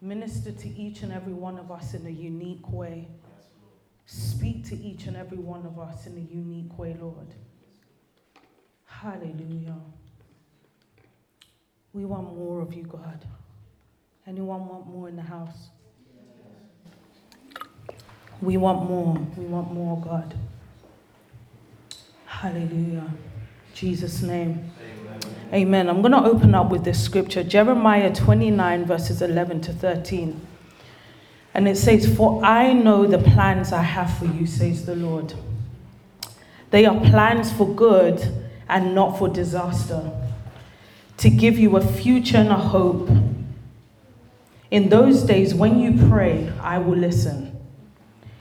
Minister to each and every one of us in a unique way. Speak to each and every one of us in a unique way, Lord. Hallelujah. We want more of you, God. Anyone want more in the house? We want more. We want more, God. Hallelujah. Jesus' name. Amen. Amen. I'm going to open up with this scripture Jeremiah 29, verses 11 to 13. And it says, For I know the plans I have for you, says the Lord. They are plans for good and not for disaster, to give you a future and a hope. In those days, when you pray, I will listen.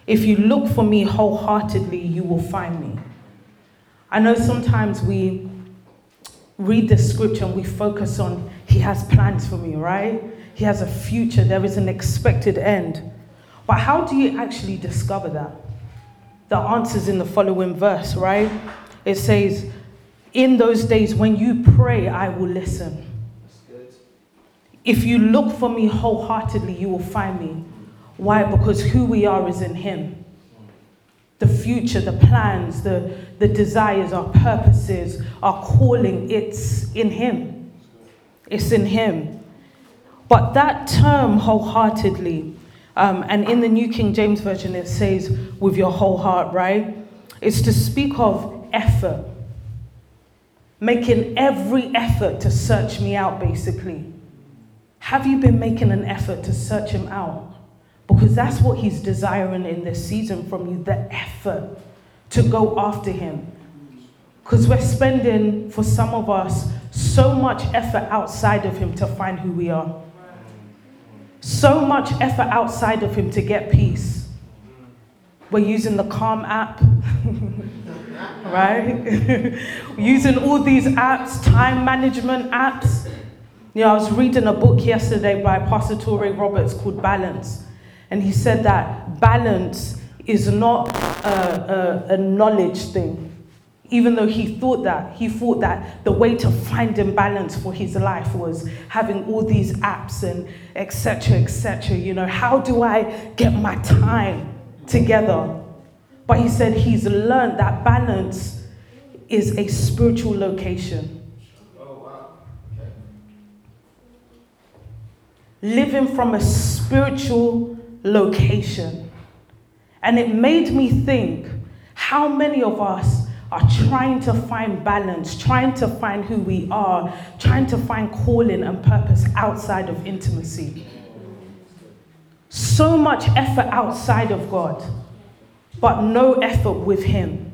If you look for me wholeheartedly, you will find me. I know sometimes we read the scripture and we focus on, He has plans for me, right? He has a future, there is an expected end. But how do you actually discover that? The answer is in the following verse, right? It says, In those days when you pray, I will listen. If you look for me wholeheartedly, you will find me. Why? Because who we are is in Him. The future, the plans, the, the desires, our purposes, our calling, it's in Him. It's in Him. But that term, wholeheartedly, um, and in the New King James Version it says, with your whole heart, right? It's to speak of effort. Making every effort to search me out, basically. Have you been making an effort to search him out? Because that's what he's desiring in this season from you the effort to go after him. Because we're spending, for some of us, so much effort outside of him to find who we are so much effort outside of him to get peace. We're using the Calm app, right? using all these apps, time management apps. You know, I was reading a book yesterday by Pastor Touré Roberts called Balance, and he said that balance is not a, a, a knowledge thing even though he thought that, he thought that the way to find balance for his life was having all these apps and etc. etc. You know, how do I get my time together? But he said he's learned that balance is a spiritual location. Living from a spiritual location. And it made me think how many of us are trying to find balance, trying to find who we are, trying to find calling and purpose outside of intimacy. So much effort outside of God, but no effort with Him.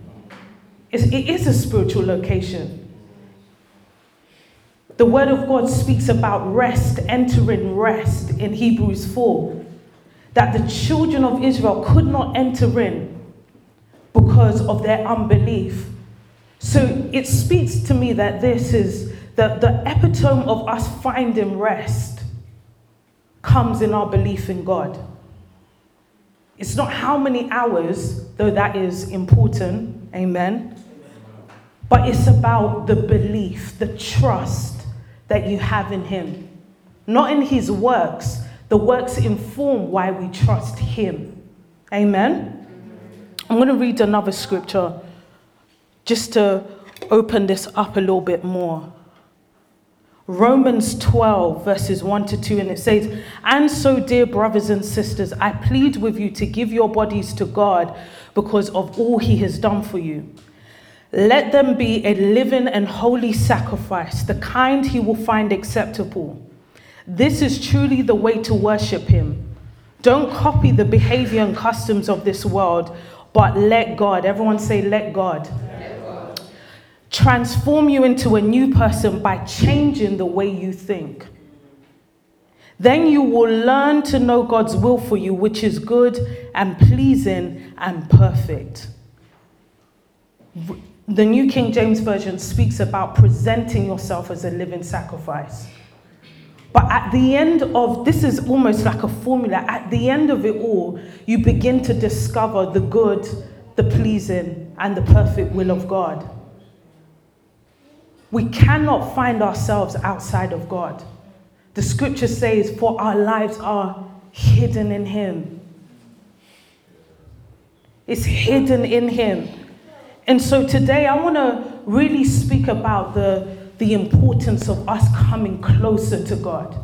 It is a spiritual location. The Word of God speaks about rest, entering rest in Hebrews 4, that the children of Israel could not enter in because of their unbelief. So it speaks to me that this is the, the epitome of us finding rest comes in our belief in God. It's not how many hours, though that is important, amen. But it's about the belief, the trust that you have in Him. Not in His works. The works inform why we trust Him. Amen. I'm going to read another scripture just to open this up a little bit more. Romans 12, verses 1 to 2, and it says, And so, dear brothers and sisters, I plead with you to give your bodies to God because of all he has done for you. Let them be a living and holy sacrifice, the kind he will find acceptable. This is truly the way to worship him. Don't copy the behavior and customs of this world but let God, everyone say, let God, transform you into a new person by changing the way you think. Then you will learn to know God's will for you, which is good and pleasing and perfect. The New King James Version speaks about presenting yourself as a living sacrifice. But at the end of this is almost like a formula. At the end of it all, you begin to discover the good, the pleasing, and the perfect will of God. We cannot find ourselves outside of God. The scripture says, For our lives are hidden in Him. It's hidden in Him. And so today I want to really speak about the, the importance of us coming closer to God,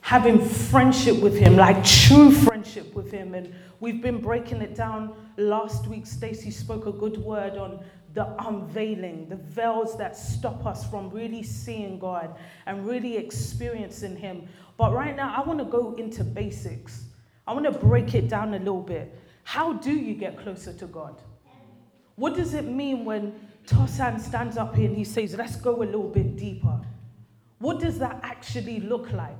having friendship with Him, like true friendship with Him. And we've been breaking it down. Last week, Stacy spoke a good word on the unveiling, the veils that stop us from really seeing God and really experiencing Him. But right now, I want to go into basics. I want to break it down a little bit. How do you get closer to God? What does it mean when Tosan stands up here and he says, Let's go a little bit deeper? What does that actually look like?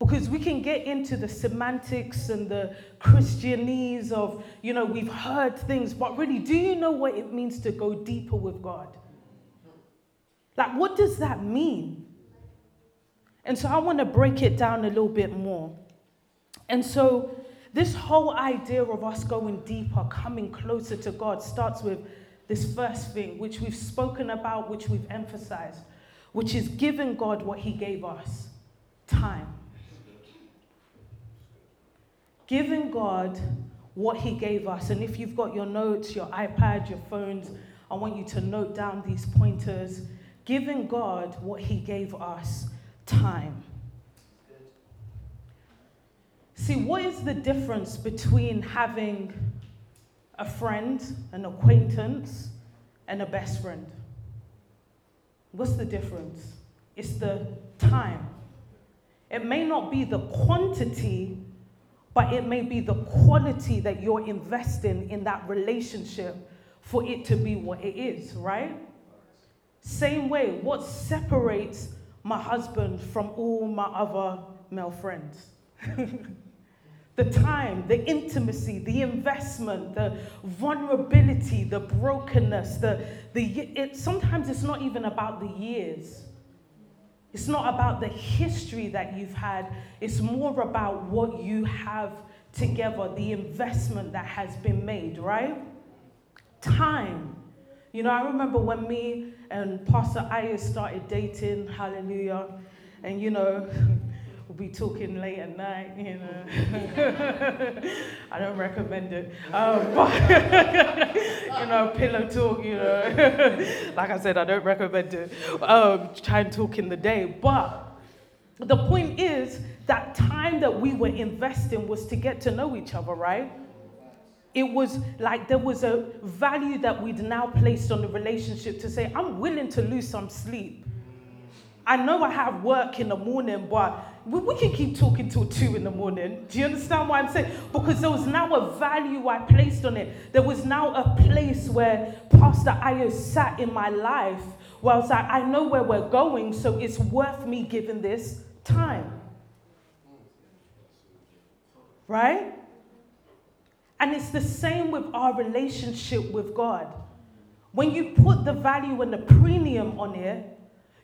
Because we can get into the semantics and the Christianese of, you know, we've heard things, but really, do you know what it means to go deeper with God? Like, what does that mean? And so I want to break it down a little bit more. And so, this whole idea of us going deeper, coming closer to God, starts with this first thing, which we've spoken about, which we've emphasized, which is giving God what He gave us time giving God what He gave us. And if you've got your notes, your iPad, your phones, I want you to note down these pointers. Giving God what He gave us time. See, what is the difference between having a friend, an acquaintance, and a best friend? What's the difference? It's the time. It may not be the quantity but it may be the quality that you're investing in that relationship for it to be what it is, right? Same way, what separates my husband from all my other male friends? the time, the intimacy, the investment, the vulnerability, the brokenness, the, the it, sometimes it's not even about the years. It's not about the history that you've had, it's more about what you have together, the investment that has been made, right? Time. You know, I remember when me and Pastor Ayo started dating, hallelujah, and you know, we'll be talking late at night, you know. I don't recommend it. Um, but, you know, pillow talk, you know. like I said, I don't recommend it. Um, try and talk in the day. But the point is, that time that we were investing was to get to know each other, right? It was like there was a value that we'd now placed on the relationship to say, I'm willing to lose some sleep I know I have work in the morning, but we, can keep talking till two in the morning. Do you understand what I'm saying? Because there was now a value I placed on it. There was now a place where Pastor Ayo sat in my life where I was like, I know where we're going, so it's worth me giving this time. Right? And it's the same with our relationship with God. When you put the value and the premium on it,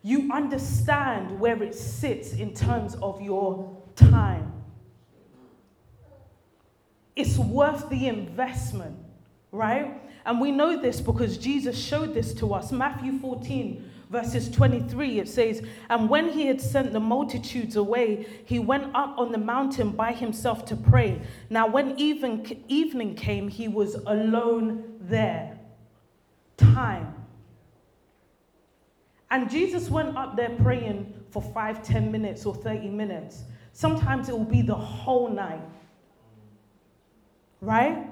you understand where it sits in terms of your time. It's worth the investment, right? And we know this because Jesus showed this to us. Matthew 14, verses 23, it says, And when he had sent the multitudes away, he went up on the mountain by himself to pray. Now, when even, evening came, he was alone there. Time. And Jesus went up there praying for five, ten minutes or 30 minutes. Sometimes it will be the whole night. Right?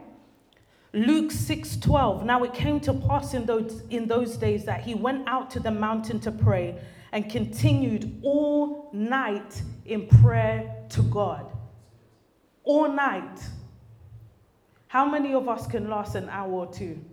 Luke 6:12. Now it came to pass in those, in those days that he went out to the mountain to pray and continued all night in prayer to God. All night. How many of us can last an hour or two?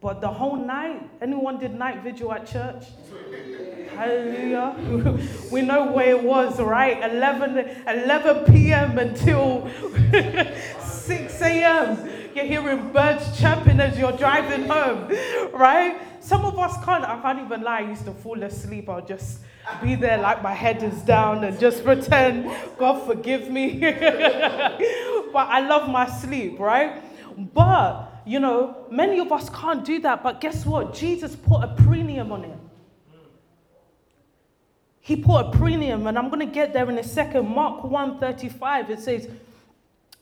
But the whole night, anyone did night vigil at church? Hallelujah. we know where it was, right? 11, 11 p.m. until 6 a.m. You're hearing birds chirping as you're driving home, right? Some of us can't, I can't even lie, I used to fall asleep. I'll just be there like my head is down and just pretend, God forgive me. but I love my sleep, right? But you know, many of us can't do that, but guess what? Jesus put a premium on it. he put a premium, and I'm going to get there in a second. Mark 1:35, it says,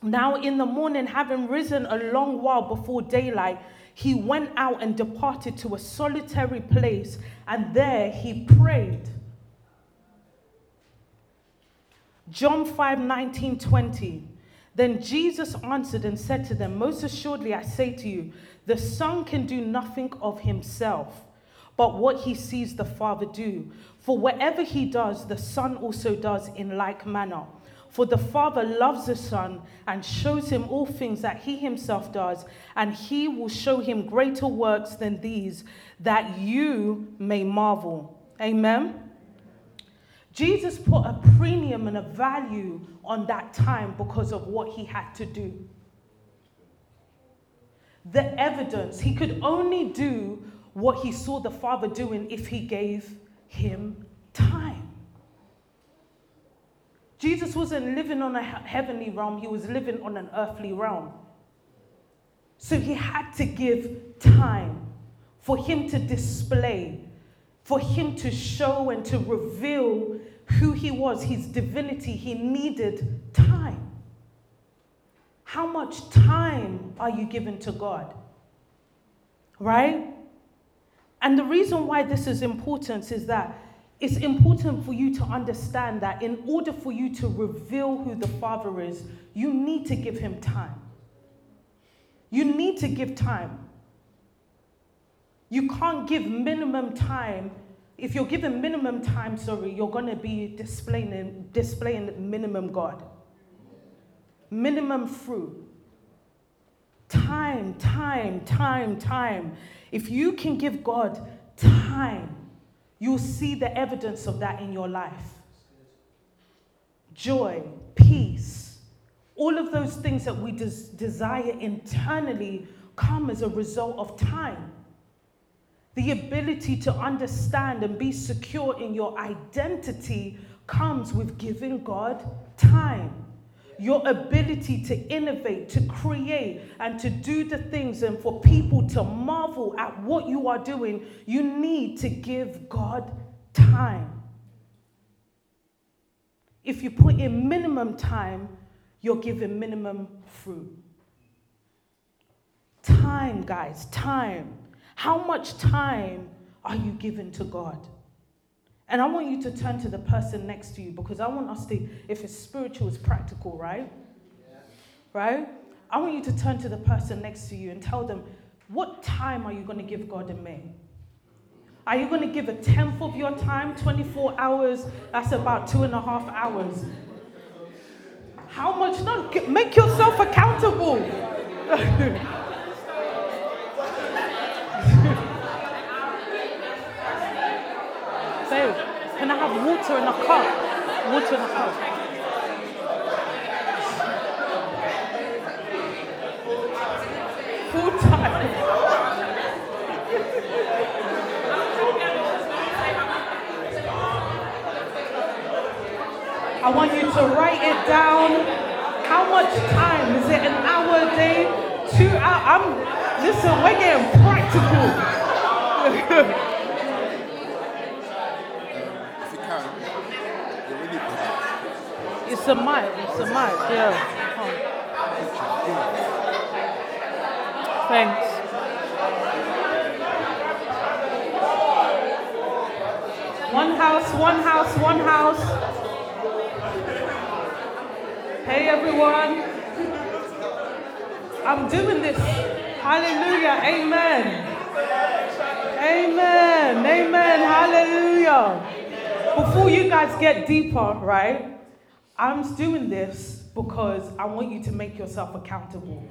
Now in the morning, having risen a long while before daylight, he went out and departed to a solitary place, and there he prayed. John 5 19, 20. Then Jesus answered and said to them, Most assuredly I say to you, the Son can do nothing of himself, but what he sees the Father do. For whatever he does, the Son also does in like manner. For the Father loves the Son and shows him all things that he himself does, and he will show him greater works than these, that you may marvel. Amen. Jesus put a premium and a value on that time because of what he had to do. The evidence, he could only do what he saw the Father doing if he gave him time. Jesus wasn't living on a heavenly realm, he was living on an earthly realm. So he had to give time for him to display, for him to show and to reveal who he was, his divinity. He needed time. How much time are you giving to God? Right? And the reason why this is important is that it's important for you to understand that in order for you to reveal who the Father is, you need to give him time. You need to give time. You can't give minimum time. If you're given minimum time, sorry, you're going to be displaying, displaying minimum God. Minimum fruit. Time, time, time, time. If you can give God time, You'll see the evidence of that in your life. Joy, peace, all of those things that we des- desire internally come as a result of time. The ability to understand and be secure in your identity comes with giving God time your ability to innovate, to create, and to do the things, and for people to marvel at what you are doing, you need to give God time. If you put in minimum time, you're giving minimum fruit. Time, guys, time. How much time are you giving to God? And I want you to turn to the person next to you because I want us to, if it's spiritual, it's practical, right? Yeah. Right? I want you to turn to the person next to you and tell them, what time are you going to give God in May? Are you going to give a tenth of your time, 24 hours? That's about two and a half hours. How much? No, make yourself accountable. Can I have water in a cup? Water in a cup. Full time. I want you to write it down. How much time? Is it an hour a day? Two hours? I'm, listen, we're getting practical. It's a mic. It's a mic. Yeah. Oh. Thanks. One house, one house, one house. Hey everyone. I'm doing this. Hallelujah. Amen. Amen. Amen. Hallelujah. Before you guys get deeper, right? I'm doing this because I want you to make yourself accountable,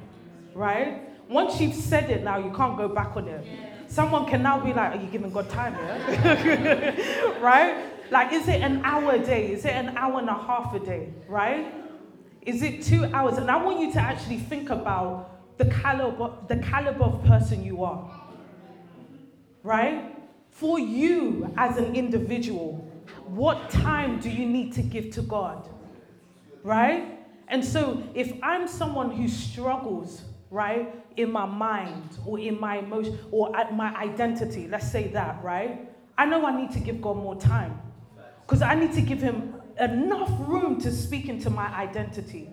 right? Once you've said it now, you can't go back on it. Someone can now be like, Are you giving God time, yeah? right? Like, is it an hour a day? Is it an hour and a half a day, right? Is it two hours? And I want you to actually think about the caliber, the caliber of person you are, right? For you as an individual, what time do you need to give to God? Right? And so if I'm someone who struggles, right, in my mind or in my emotion or at my identity, let's say that, right? I know I need to give God more time. Because I need to give him enough room to speak into my identity,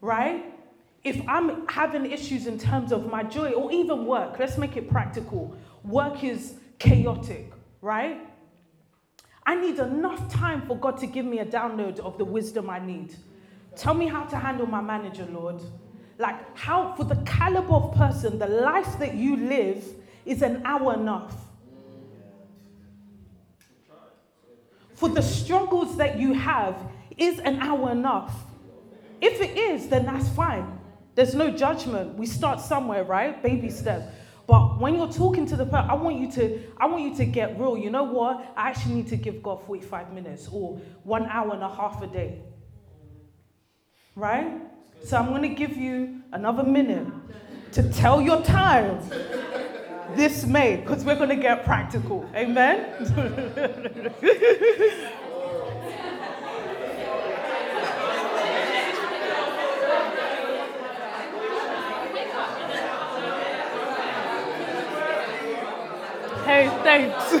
right? If I'm having issues in terms of my joy or even work, let's make it practical. Work is chaotic, right? I need enough time for God to give me a download of the wisdom I need. Tell me how to handle my manager, Lord. Like, how, for the caliber of person, the life that you live is an hour enough. For the struggles that you have, is an hour enough? If it is, then that's fine. There's no judgment. We start somewhere, right? Baby step. But when you're talking to the person, I want you to, I want you to get real. You know what? I actually need to give God 45 minutes or one hour and a half a day. Right? So I'm going to give you another minute to tell your time this May, because we're going to get practical. Amen? thanks.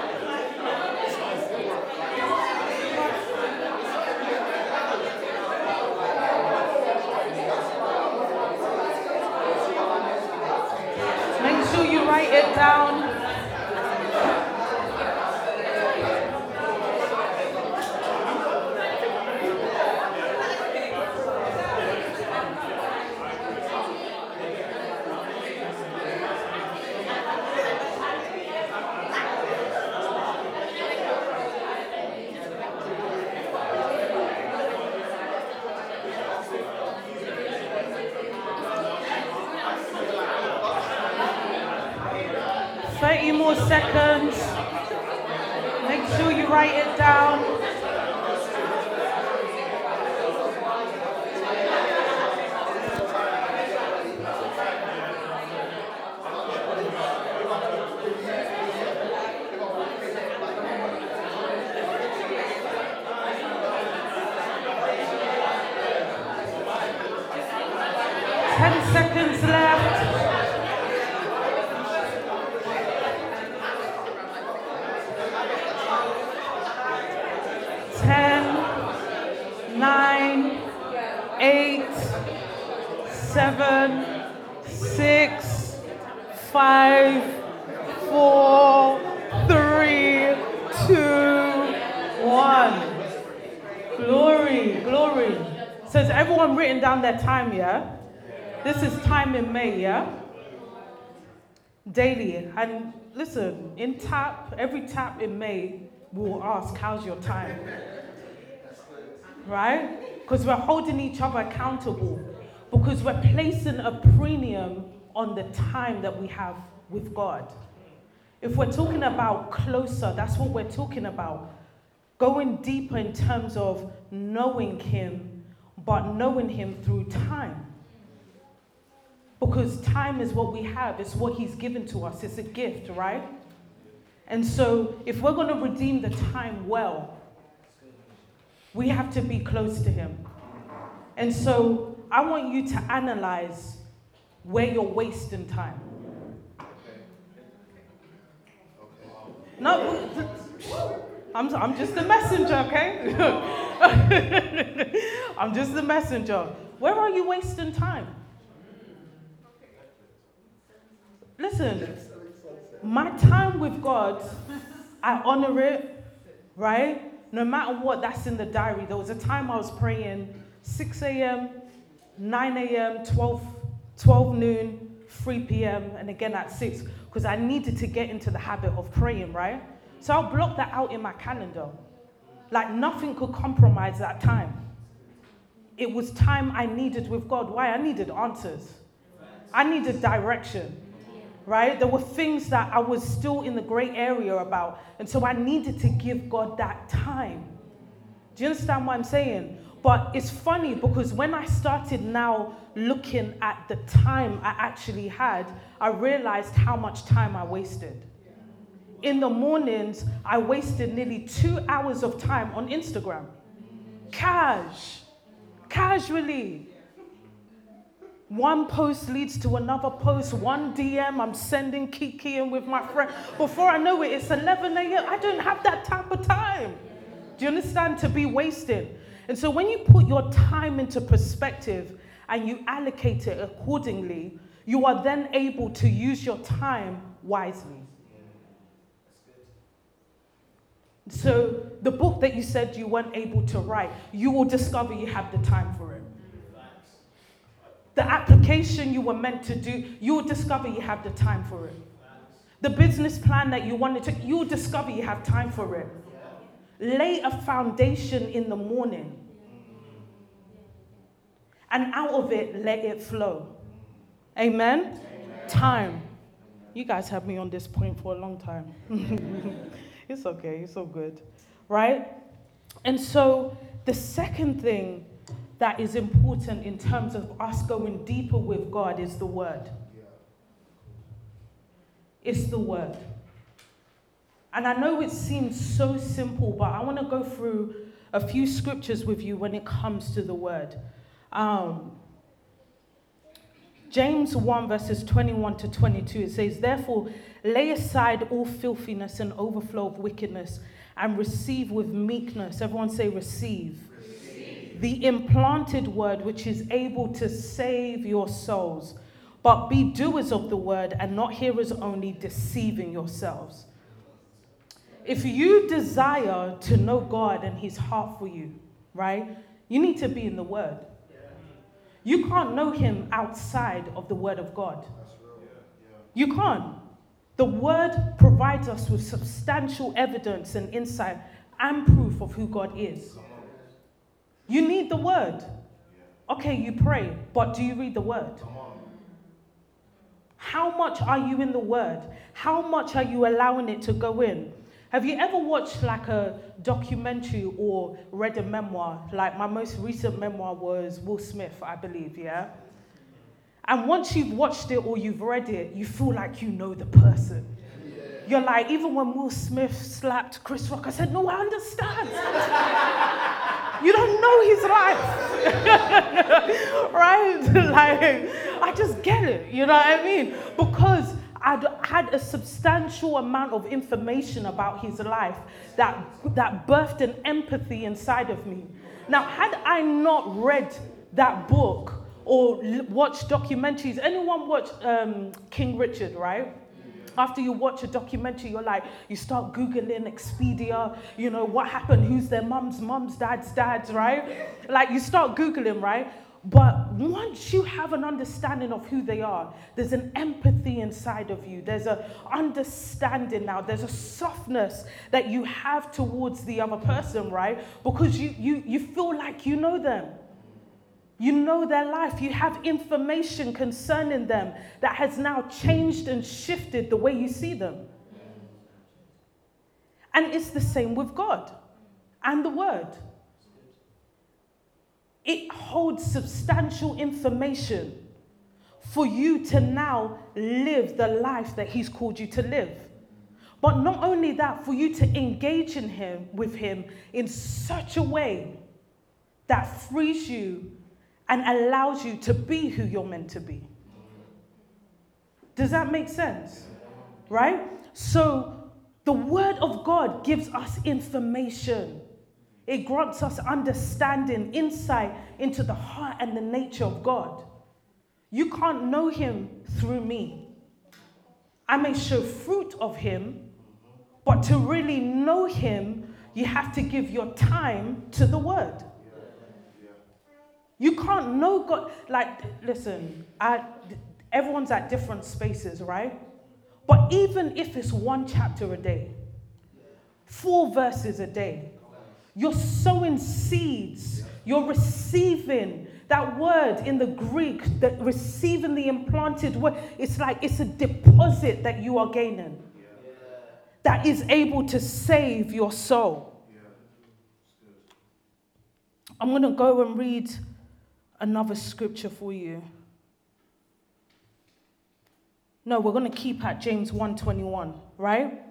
Seconds. Make sure you write it down. Ten seconds left. Seven, six, five, four, three, two, one. Glory, glory. So has everyone written down their time, yeah? This is time in May, yeah? Daily. And listen, in tap, every tap in May, we'll ask, how's your time? Right? Because we're holding each other accountable because we're placing a premium on the time that we have with God. If we're talking about closer, that's what we're talking about. Going deeper in terms of knowing Him, but knowing Him through time. Because time is what we have, it's what He's given to us, it's a gift, right? And so, if we're going to redeem the time well, we have to be close to Him. And so, I want you to analyze where you're wasting time. No, I'm, I'm just the messenger, okay? I'm just the messenger. Where are you wasting time? Listen, my time with God, I honor it, right? No matter what, that's in the diary. There was a time I was praying 6 a.m., 9 a.m., 12, 12 noon, 3 p.m., and again at 6, because I needed to get into the habit of praying, right? So I'll block that out in my calendar. Like nothing could compromise that time. It was time I needed with God. Why? I needed answers, I needed direction, right? There were things that I was still in the gray area about. And so I needed to give God that time. Do you understand what I'm saying? But it's funny because when I started now looking at the time I actually had, I realized how much time I wasted. In the mornings, I wasted nearly two hours of time on Instagram. Cash, casually. One post leads to another post, one DM, I'm sending Kiki in with my friend. Before I know it, it's 11 a.m. I don't have that type of time. Do you understand? To be wasted. And so when you put your time into perspective and you allocate it accordingly, you are then able to use your time wisely. So, the book that you said you weren't able to write, you will discover you have the time for it. The application you were meant to do, you will discover you have the time for it. The business plan that you wanted to, you will discover you have time for it. Lay a foundation in the morning and out of it, let it flow. Amen? Amen. Time. You guys have me on this point for a long time. it's okay, it's so good. Right? And so, the second thing that is important in terms of us going deeper with God is the Word. It's the Word. And I know it seems so simple, but I want to go through a few scriptures with you when it comes to the Word. Um, James 1, verses 21 to 22, it says, Therefore, lay aside all filthiness and overflow of wickedness and receive with meekness. Everyone say, receive. receive. The implanted word which is able to save your souls. But be doers of the word and not hearers only, deceiving yourselves. If you desire to know God and his heart for you, right, you need to be in the word. You can't know him outside of the Word of God. You can't. The Word provides us with substantial evidence and insight and proof of who God is. You need the Word. Okay, you pray, but do you read the Word? How much are you in the Word? How much are you allowing it to go in? Have you ever watched like a documentary or read a memoir? Like my most recent memoir was Will Smith, I believe, yeah? And once you've watched it or you've read it, you feel like you know the person. You're like, even when Will Smith slapped Chris Rock, I said, No, I understand. you don't know his life. right? like, I just get it. You know what I mean? Because I'd had a substantial amount of information about his life that, that birthed an empathy inside of me. Now, had I not read that book or watched documentaries, anyone watch um, King Richard, right? After you watch a documentary, you're like, you start Googling Wikipedia, you know, what happened, who's their mums, mums, dads, dads, right? Like, you start Googling, right? But once you have an understanding of who they are, there's an empathy inside of you. There's an understanding now. There's a softness that you have towards the other person, right? Because you, you, you feel like you know them. You know their life. You have information concerning them that has now changed and shifted the way you see them. And it's the same with God and the Word it holds substantial information for you to now live the life that he's called you to live. But not only that, for you to engage in him with him in such a way that frees you and allows you to be who you're meant to be. Does that make sense? Right? So the word of God gives us information. It grants us understanding, insight into the heart and the nature of God. You can't know Him through me. I may show fruit of Him, but to really know Him, you have to give your time to the Word. You can't know God. Like, listen, I, everyone's at different spaces, right? But even if it's one chapter a day, four verses a day, you're sowing seeds. You're receiving that word in the Greek, that receiving the implanted word. It's like it's a deposit that you are gaining that is able to save your soul. I'm going to go and read another scripture for you. No, we're going to keep at James 1:21, right?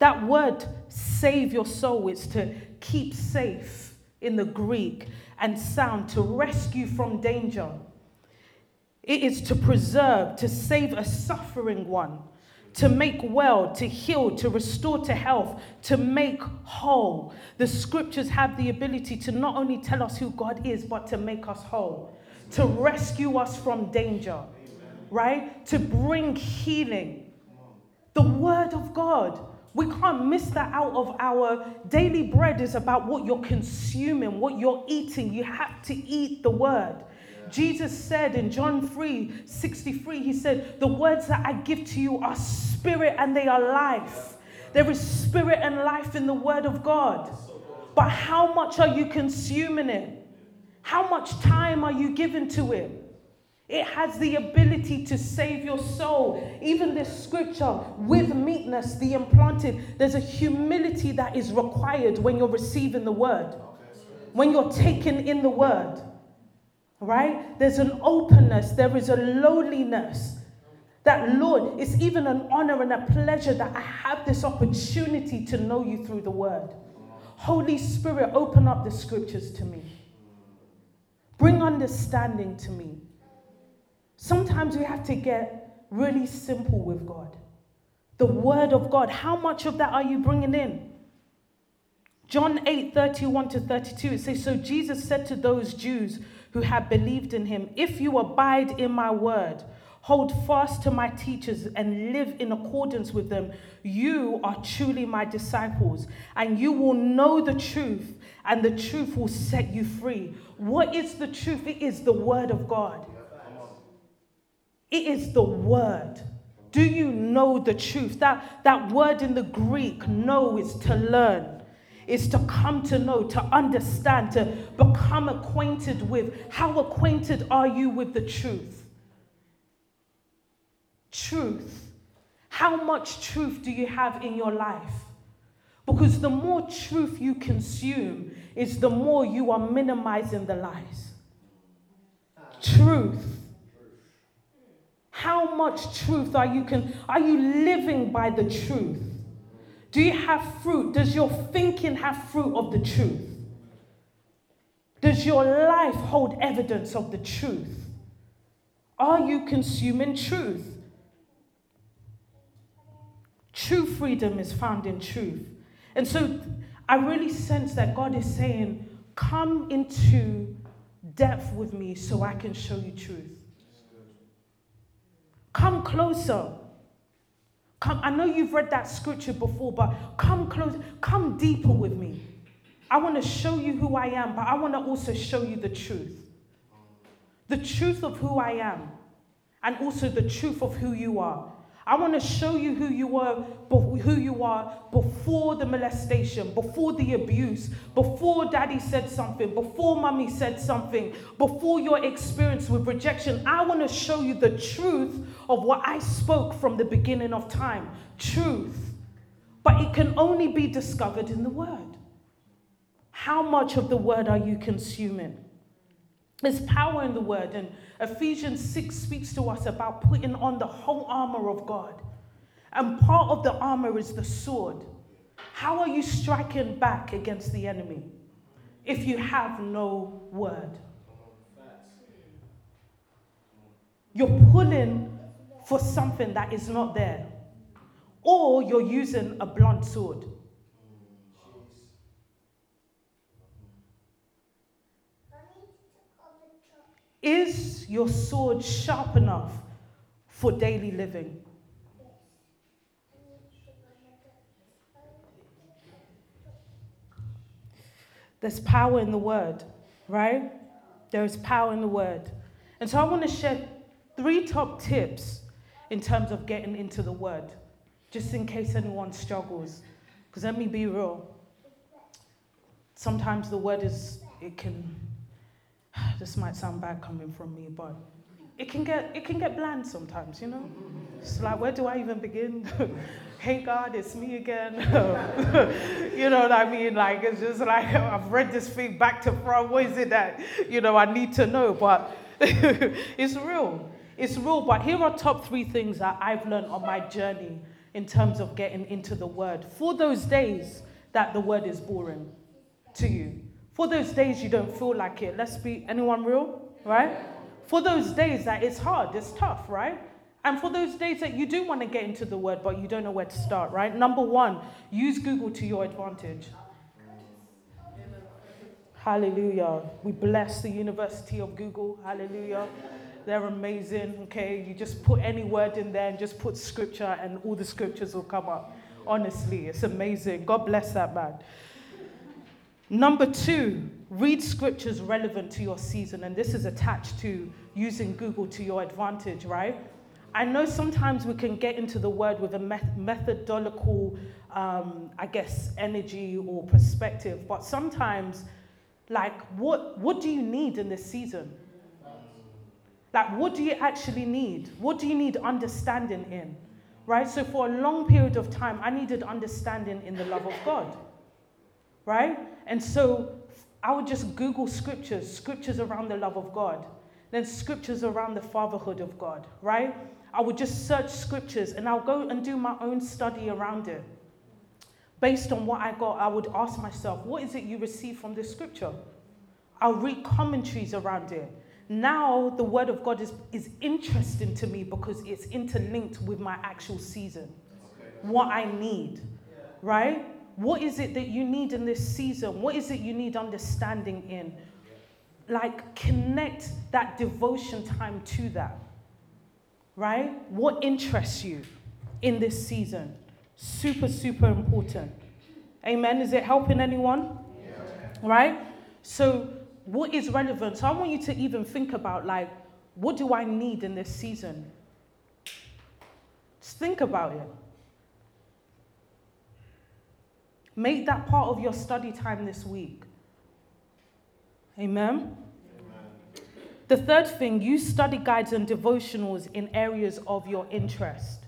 That word save your soul is to keep safe in the Greek and sound to rescue from danger. It is to preserve, to save a suffering one, to make well, to heal, to restore to health, to make whole. The scriptures have the ability to not only tell us who God is, but to make us whole, to rescue us from danger, right? To bring healing. The word of God. We can't miss that out of our daily bread is about what you're consuming, what you're eating. You have to eat the word. Jesus said in John 3 63, He said, The words that I give to you are spirit and they are life. There is spirit and life in the word of God. But how much are you consuming it? How much time are you giving to it? It has the ability to save your soul. Even this scripture, with meekness, the implanted, there's a humility that is required when you're receiving the word, when you're taking in the word right? There's an openness, there is a lowliness. That, Lord, it's even an honor and a pleasure that I have this opportunity to know you through the word. Holy Spirit, open up the scriptures to me. Bring understanding to me. Sometimes we have to get really simple with God. The word of God, how much of that are you bringing in? John 8 31 to 32, it says, So Jesus said to those Jews who have believed in him, If you abide in my word, hold fast to my teachers, and live in accordance with them, you are truly my disciples, and you will know the truth, and the truth will set you free. What is the truth? It is the word of God. It is the word. Do you know the truth? That, that word in the Greek, know, is to learn is to come to know, to understand, to become acquainted with. How acquainted are you with the truth? Truth. How much truth do you have in your life? Because the more truth you consume, is the more you are minimizing the lies. Truth. How much truth are you can are you living by the truth? Do you have fruit? Does your thinking have fruit of the truth? Does your life hold evidence of the truth? Are you consuming truth? True freedom is found in truth. And so I really sense that God is saying, Come into depth with me so I can show you truth. Come closer. Come, I know you've read that scripture before, but come close, come deeper with me. I want to show you who I am, but I want to also show you the truth. The truth of who I am, and also the truth of who you are. I want to show you who you were, who you are before the molestation, before the abuse, before daddy said something, before mommy said something, before your experience with rejection. I want to show you the truth of what I spoke from the beginning of time. Truth. But it can only be discovered in the word. How much of the word are you consuming? There's power in the word, and Ephesians 6 speaks to us about putting on the whole armor of God. And part of the armor is the sword. How are you striking back against the enemy if you have no word? You're pulling for something that is not there, or you're using a blunt sword. Is your sword sharp enough for daily living? There's power in the word, right? There is power in the word. And so I want to share three top tips in terms of getting into the word, just in case anyone struggles. Because let me be real. Sometimes the word is, it can this might sound bad coming from me, but it can get it can get bland sometimes, you know. It's like where do I even begin? hey God, it's me again. you know what I mean? Like it's just like I've read this thing back to front. What is it that you know I need to know? But it's real. It's real. But here are top three things that I've learned on my journey in terms of getting into the word. For those days that the word is boring to you. For those days you don't feel like it. Let's be anyone real, right? For those days that it's hard, it's tough, right? And for those days that you do want to get into the word, but you don't know where to start, right? Number one, use Google to your advantage. Hallelujah. We bless the University of Google. Hallelujah. They're amazing. Okay. You just put any word in there and just put scripture, and all the scriptures will come up. Honestly, it's amazing. God bless that man. Number two, read scriptures relevant to your season. And this is attached to using Google to your advantage, right? I know sometimes we can get into the word with a methodological, um, I guess, energy or perspective, but sometimes, like, what, what do you need in this season? Like, what do you actually need? What do you need understanding in? Right? So, for a long period of time, I needed understanding in the love of God. Right? And so, I would just Google scriptures, scriptures around the love of God, then scriptures around the fatherhood of God. Right? I would just search scriptures and I'll go and do my own study around it. Based on what I got, I would ask myself, what is it you receive from this scripture? I'll read commentaries around it. Now the word of God is, is interesting to me because it's interlinked with my actual season. Okay. What I need, right? What is it that you need in this season? What is it you need understanding in? Like, connect that devotion time to that right? What interests you in this season? Super, super important. Amen. Is it helping anyone? Yeah. Right? So, what is relevant? So, I want you to even think about like, what do I need in this season? Just think about it. Make that part of your study time this week. Amen. The third thing, use study guides and devotionals in areas of your interest.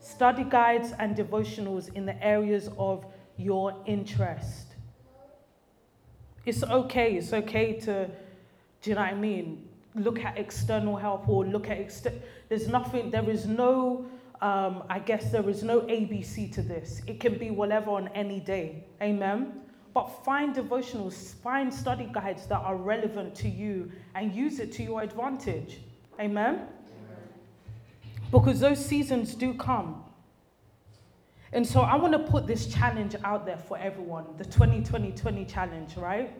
Study guides and devotionals in the areas of your interest. It's okay, it's okay to, do you know what I mean? Look at external help or look at, ex- there's nothing, there is no, um, I guess there is no ABC to this. It can be whatever on any day. Amen? But find devotionals, find study guides that are relevant to you and use it to your advantage. Amen? Because those seasons do come. And so I want to put this challenge out there for everyone the 2020 20 challenge, right?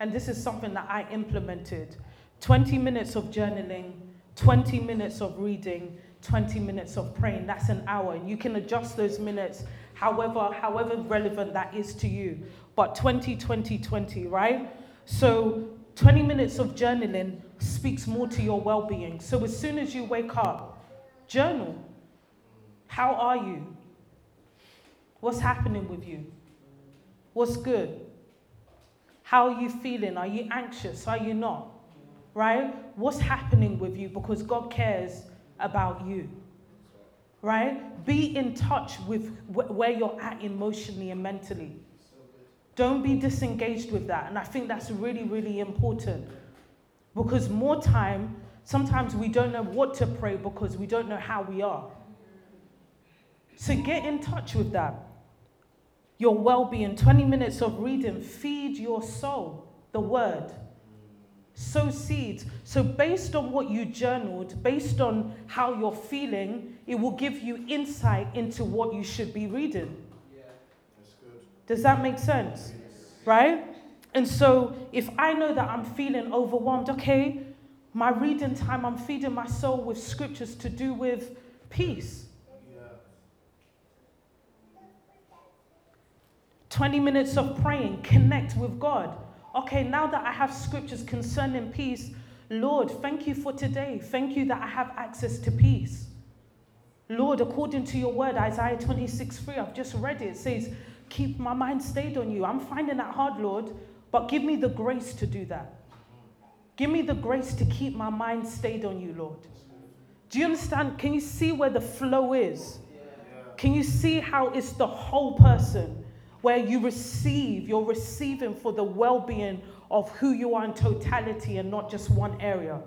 And this is something that I implemented 20 minutes of journaling, 20 minutes of reading, 20 minutes of praying. That's an hour. You can adjust those minutes however, however relevant that is to you but 20, 20, 20, right? So 20 minutes of journaling speaks more to your well being. So as soon as you wake up, journal. How are you? What's happening with you? What's good? How are you feeling? Are you anxious? Are you not? Right? What's happening with you? Because God cares about you. Right? Be in touch with where you're at emotionally and mentally. Don't be disengaged with that. And I think that's really, really important. Because more time, sometimes we don't know what to pray because we don't know how we are. So get in touch with that. Your well being, 20 minutes of reading, feed your soul, the word. Sow seeds. So, based on what you journaled, based on how you're feeling, it will give you insight into what you should be reading. Does that make sense? Right? And so if I know that I'm feeling overwhelmed, okay, my reading time, I'm feeding my soul with scriptures to do with peace. 20 minutes of praying, connect with God. Okay, now that I have scriptures concerning peace, Lord, thank you for today. Thank you that I have access to peace. Lord, according to your word, Isaiah 26 3, I've just read it, it says, keep my mind stayed on you. I'm finding that hard, Lord, but give me the grace to do that. Give me the grace to keep my mind stayed on you, Lord. Do you understand? Can you see where the flow is? Can you see how it's the whole person where you receive, you're receiving for the well being of who you are in totality and not just one area,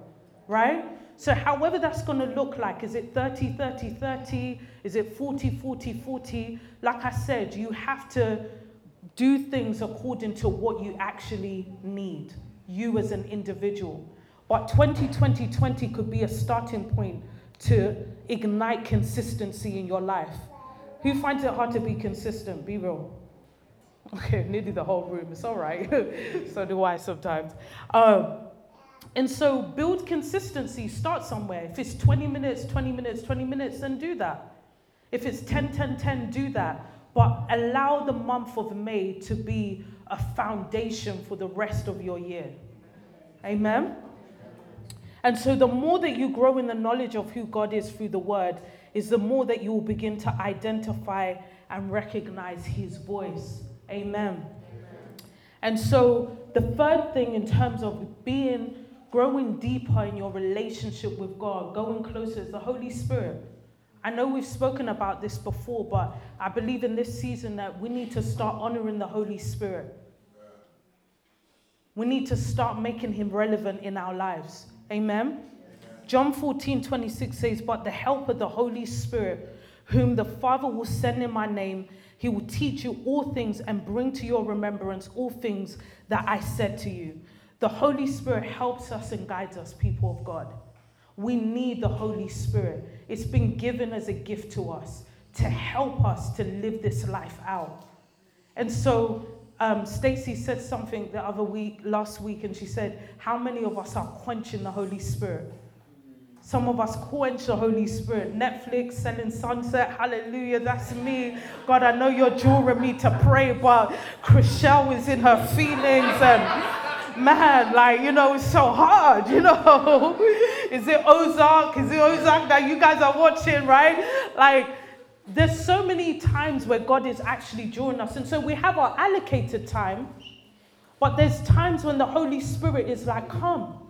right? So, however that's going to look like, is it 30, 30, 30? Is it 40, 40, 40? Like I said, you have to do things according to what you actually need, you as an individual. But 2020 20 could be a starting point to ignite consistency in your life. Who finds it hard to be consistent? Be real. Okay, nearly the whole room. It's all right. so do I sometimes. Um, and so build consistency. Start somewhere. If it's 20 minutes, 20 minutes, 20 minutes, then do that. If it's 10, 10, 10, do that. But allow the month of May to be a foundation for the rest of your year. Amen? And so the more that you grow in the knowledge of who God is through the word, is the more that you will begin to identify and recognize his voice. Amen. And so the third thing in terms of being growing deeper in your relationship with God, going closer is the Holy Spirit. I know we've spoken about this before, but I believe in this season that we need to start honoring the Holy Spirit. We need to start making him relevant in our lives. Amen. John 14, 26 says, But the help of the Holy Spirit, whom the Father will send in my name, he will teach you all things and bring to your remembrance all things that I said to you. The Holy Spirit helps us and guides us, people of God. We need the Holy Spirit. It's been given as a gift to us to help us to live this life out. And so um, Stacy said something the other week, last week, and she said, How many of us are quenching the Holy Spirit? Some of us quench the Holy Spirit. Netflix, selling sunset, hallelujah, that's me. God, I know you're drawing me to pray, but Chrishell is in her feelings and man, like, you know, it's so hard, you know. is it Ozark? Is it Ozark that you guys are watching, right? Like, there's so many times where God is actually drawing us. And so we have our allocated time, but there's times when the Holy Spirit is like, come.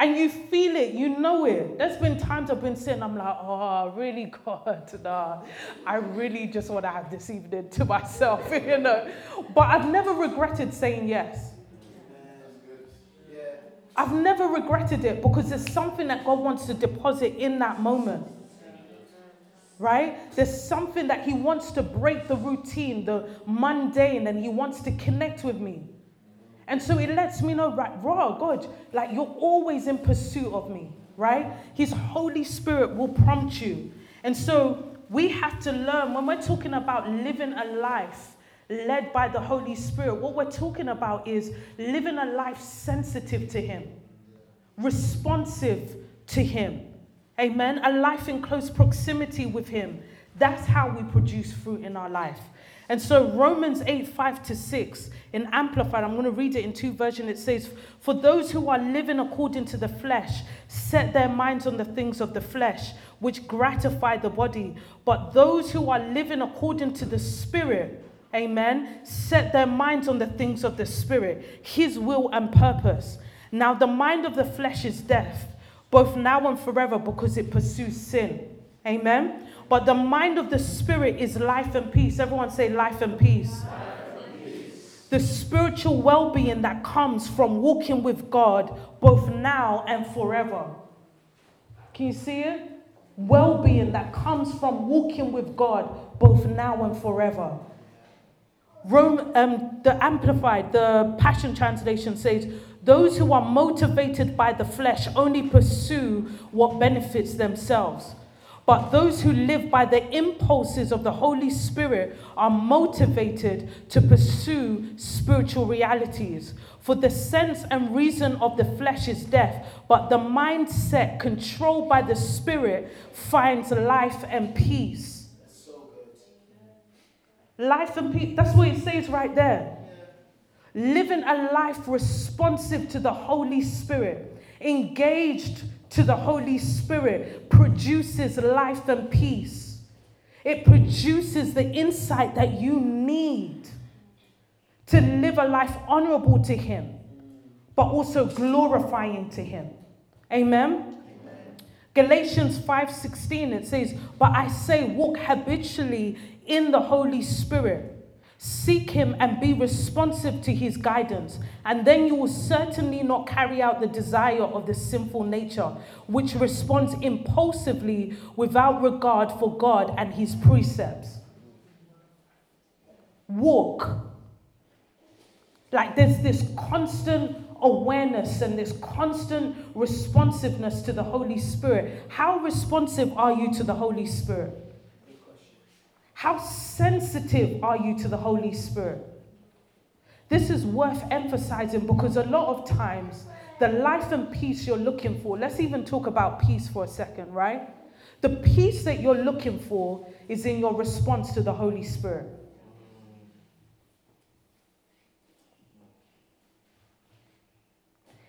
And you feel it, you know it. There's been times I've been sitting, I'm like, oh, really, God, nah, I really just want to have this evening to myself, you know. But I've never regretted saying yes. I've never regretted it because there's something that God wants to deposit in that moment right? There's something that he wants to break the routine, the mundane, and he wants to connect with me. And so it lets me know, right, raw, God, like you're always in pursuit of me, right? His Holy Spirit will prompt you. And so we have to learn when we're talking about living a life led by the Holy Spirit, what we're talking about is living a life sensitive to Him, responsive to Him Amen. A life in close proximity with Him. That's how we produce fruit in our life. And so, Romans 8 5 to 6, in Amplified, I'm going to read it in two versions. It says, For those who are living according to the flesh set their minds on the things of the flesh, which gratify the body. But those who are living according to the Spirit, amen, set their minds on the things of the Spirit, His will and purpose. Now, the mind of the flesh is death both now and forever because it pursues sin. Amen. But the mind of the spirit is life and peace. Everyone say life and peace. The spiritual well being that comes from walking with God both now and forever. Can you see it? Well being that comes from walking with God both now and forever. Rome, um, the Amplified, the Passion Translation says, those who are motivated by the flesh only pursue what benefits themselves. But those who live by the impulses of the Holy Spirit are motivated to pursue spiritual realities. For the sense and reason of the flesh is death, but the mindset controlled by the Spirit finds life and peace. life and peace. That's what it says right there. Living a life responsive to the Holy Spirit, engaged to the Holy Spirit, produces life and peace. It produces the insight that you need to live a life honorable to Him. but also glorifying to him. Amen. Galatians 5:16 it says, "But I say walk habitually in the Holy Spirit. Seek him and be responsive to his guidance, and then you will certainly not carry out the desire of the sinful nature, which responds impulsively without regard for God and his precepts." Walk. Like there's this constant awareness and this constant responsiveness to the Holy Spirit. How responsive are you to the Holy Spirit? How sensitive are you to the Holy Spirit? This is worth emphasizing because a lot of times, the life and peace you're looking for, let's even talk about peace for a second, right? The peace that you're looking for is in your response to the Holy Spirit.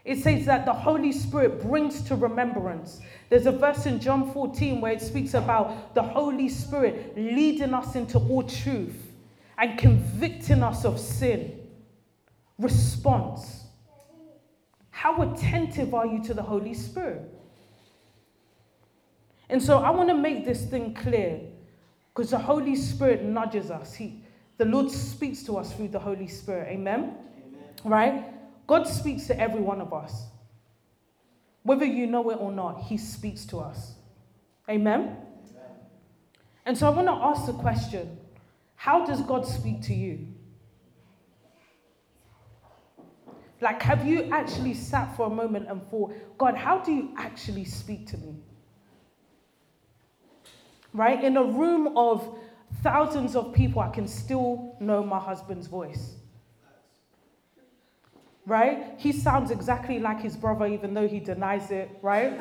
It says that the Holy Spirit brings to remembrance. There's a verse in John 14 where it speaks about the Holy Spirit leading us into all truth and convicting us of sin. Response. How attentive are you to the Holy Spirit? And so I want to make this thing clear because the Holy Spirit nudges us. He, the Lord speaks to us through the Holy Spirit. Amen? Amen. Right? God speaks to every one of us. Whether you know it or not, He speaks to us. Amen? Amen? And so I want to ask the question how does God speak to you? Like, have you actually sat for a moment and thought, God, how do you actually speak to me? Right? In a room of thousands of people, I can still know my husband's voice right? He sounds exactly like his brother, even though he denies it, right?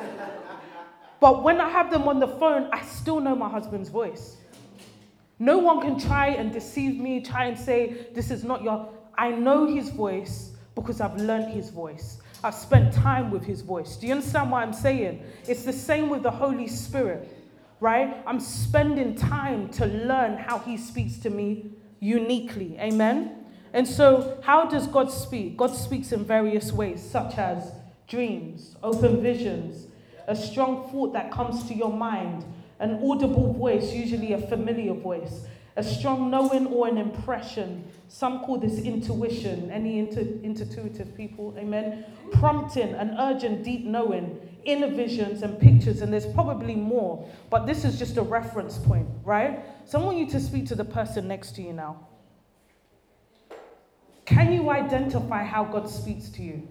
but when I have them on the phone, I still know my husband's voice. No one can try and deceive me, try and say, this is not your. I know his voice because I've learned his voice. I've spent time with his voice. Do you understand what I'm saying? It's the same with the Holy Spirit, right? I'm spending time to learn how he speaks to me uniquely. Amen? And so, how does God speak? God speaks in various ways, such as dreams, open visions, a strong thought that comes to your mind, an audible voice, usually a familiar voice, a strong knowing or an impression. Some call this intuition. Any intu- intuitive people? Amen. Prompting, an urgent, deep knowing, inner visions and pictures, and there's probably more, but this is just a reference point, right? So I want you to speak to the person next to you now. Can you identify how God speaks to you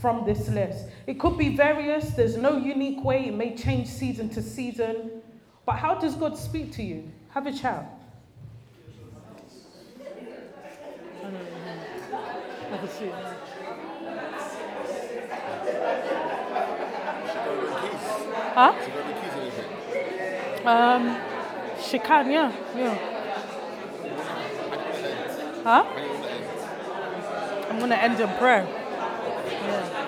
from this list? It could be various, there's no unique way, it may change season to season. But how does God speak to you? Have a chat. Huh? Um, she can, yeah, yeah. Huh? I'm going to end in prayer. Yeah.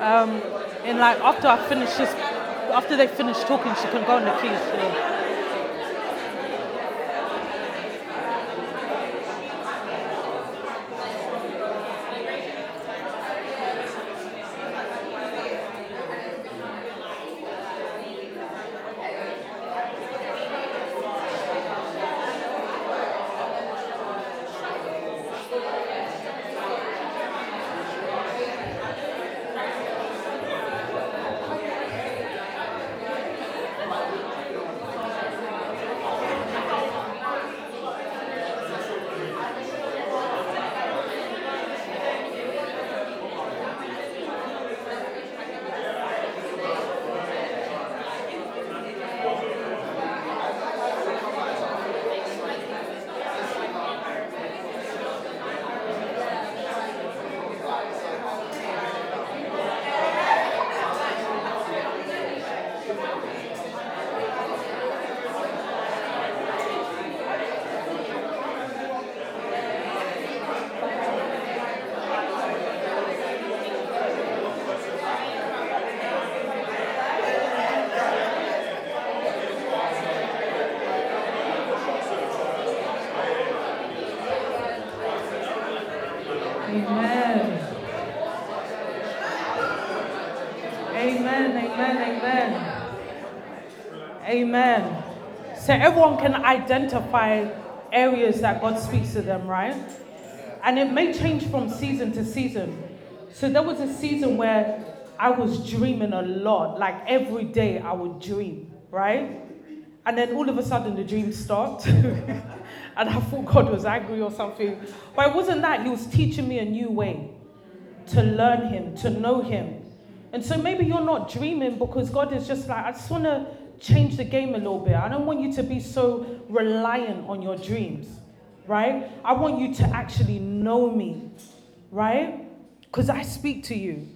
Um, and like after I finish this, after they finish talking, she can go on the keys. So everyone can identify areas that God speaks to them, right? And it may change from season to season. So there was a season where I was dreaming a lot, like every day I would dream, right? And then all of a sudden the dream stopped. and I thought God was angry or something. But it wasn't that. He was teaching me a new way to learn Him, to know Him. And so maybe you're not dreaming because God is just like, I just want to change the game a little bit. I don't want you to be so reliant on your dreams, right? I want you to actually know me, right? Because I speak to you.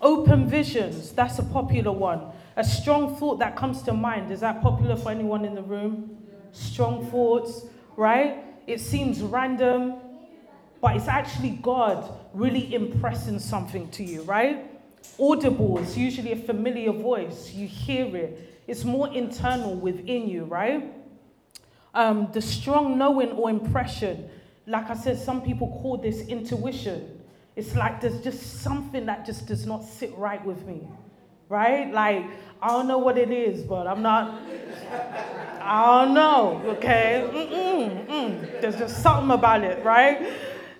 Open visions, that's a popular one. A strong thought that comes to mind. Is that popular for anyone in the room? Strong thoughts, right? It seems random, but it's actually God really impressing something to you, right? Audible is usually a familiar voice. You hear it, it's more internal within you, right? Um, the strong knowing or impression, like I said, some people call this intuition. It's like there's just something that just does not sit right with me, right? Like, I don't know what it is, but I'm not, I don't know, okay? Mm-mm, mm. There's just something about it, right?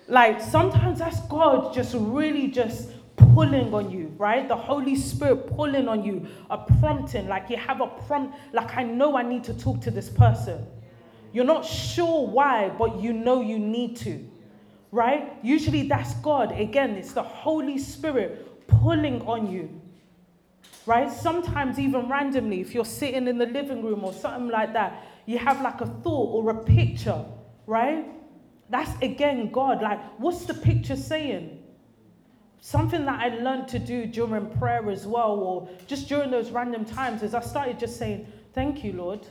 Like, sometimes that's God just really just pulling on you, right? The Holy Spirit pulling on you, a prompting, like you have a prompt, like I know I need to talk to this person. You're not sure why, but you know you need to, right? Usually that's God. Again, it's the Holy Spirit pulling on you, right? Sometimes, even randomly, if you're sitting in the living room or something like that, you have like a thought or a picture, right? That's again God. Like, what's the picture saying? Something that I learned to do during prayer as well, or just during those random times, is I started just saying, Thank you, Lord.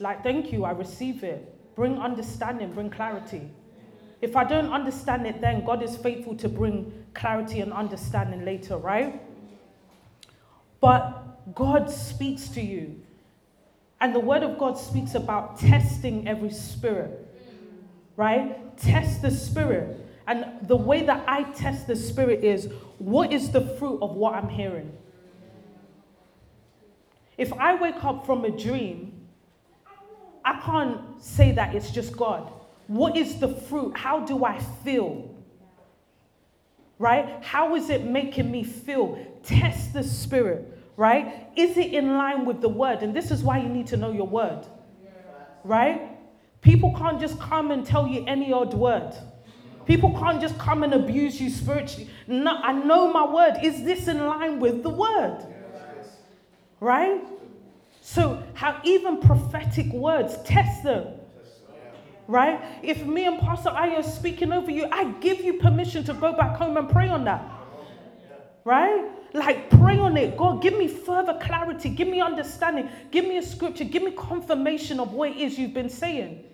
Like, thank you, I receive it. Bring understanding, bring clarity. If I don't understand it then, God is faithful to bring clarity and understanding later, right? But God speaks to you. And the word of God speaks about testing every spirit, right? Test the spirit. And the way that I test the spirit is what is the fruit of what I'm hearing? If I wake up from a dream, I can't say that it's just God. What is the fruit? How do I feel? Right? How is it making me feel? Test the spirit, right? Is it in line with the word? And this is why you need to know your word, right? People can't just come and tell you any odd word. People can't just come and abuse you spiritually. No, I know my word. Is this in line with the word? Right? So, how even prophetic words, test them. Right? If me and Pastor Ayo are speaking over you, I give you permission to go back home and pray on that. Right? Like, pray on it. God, give me further clarity. Give me understanding. Give me a scripture. Give me confirmation of what it is you've been saying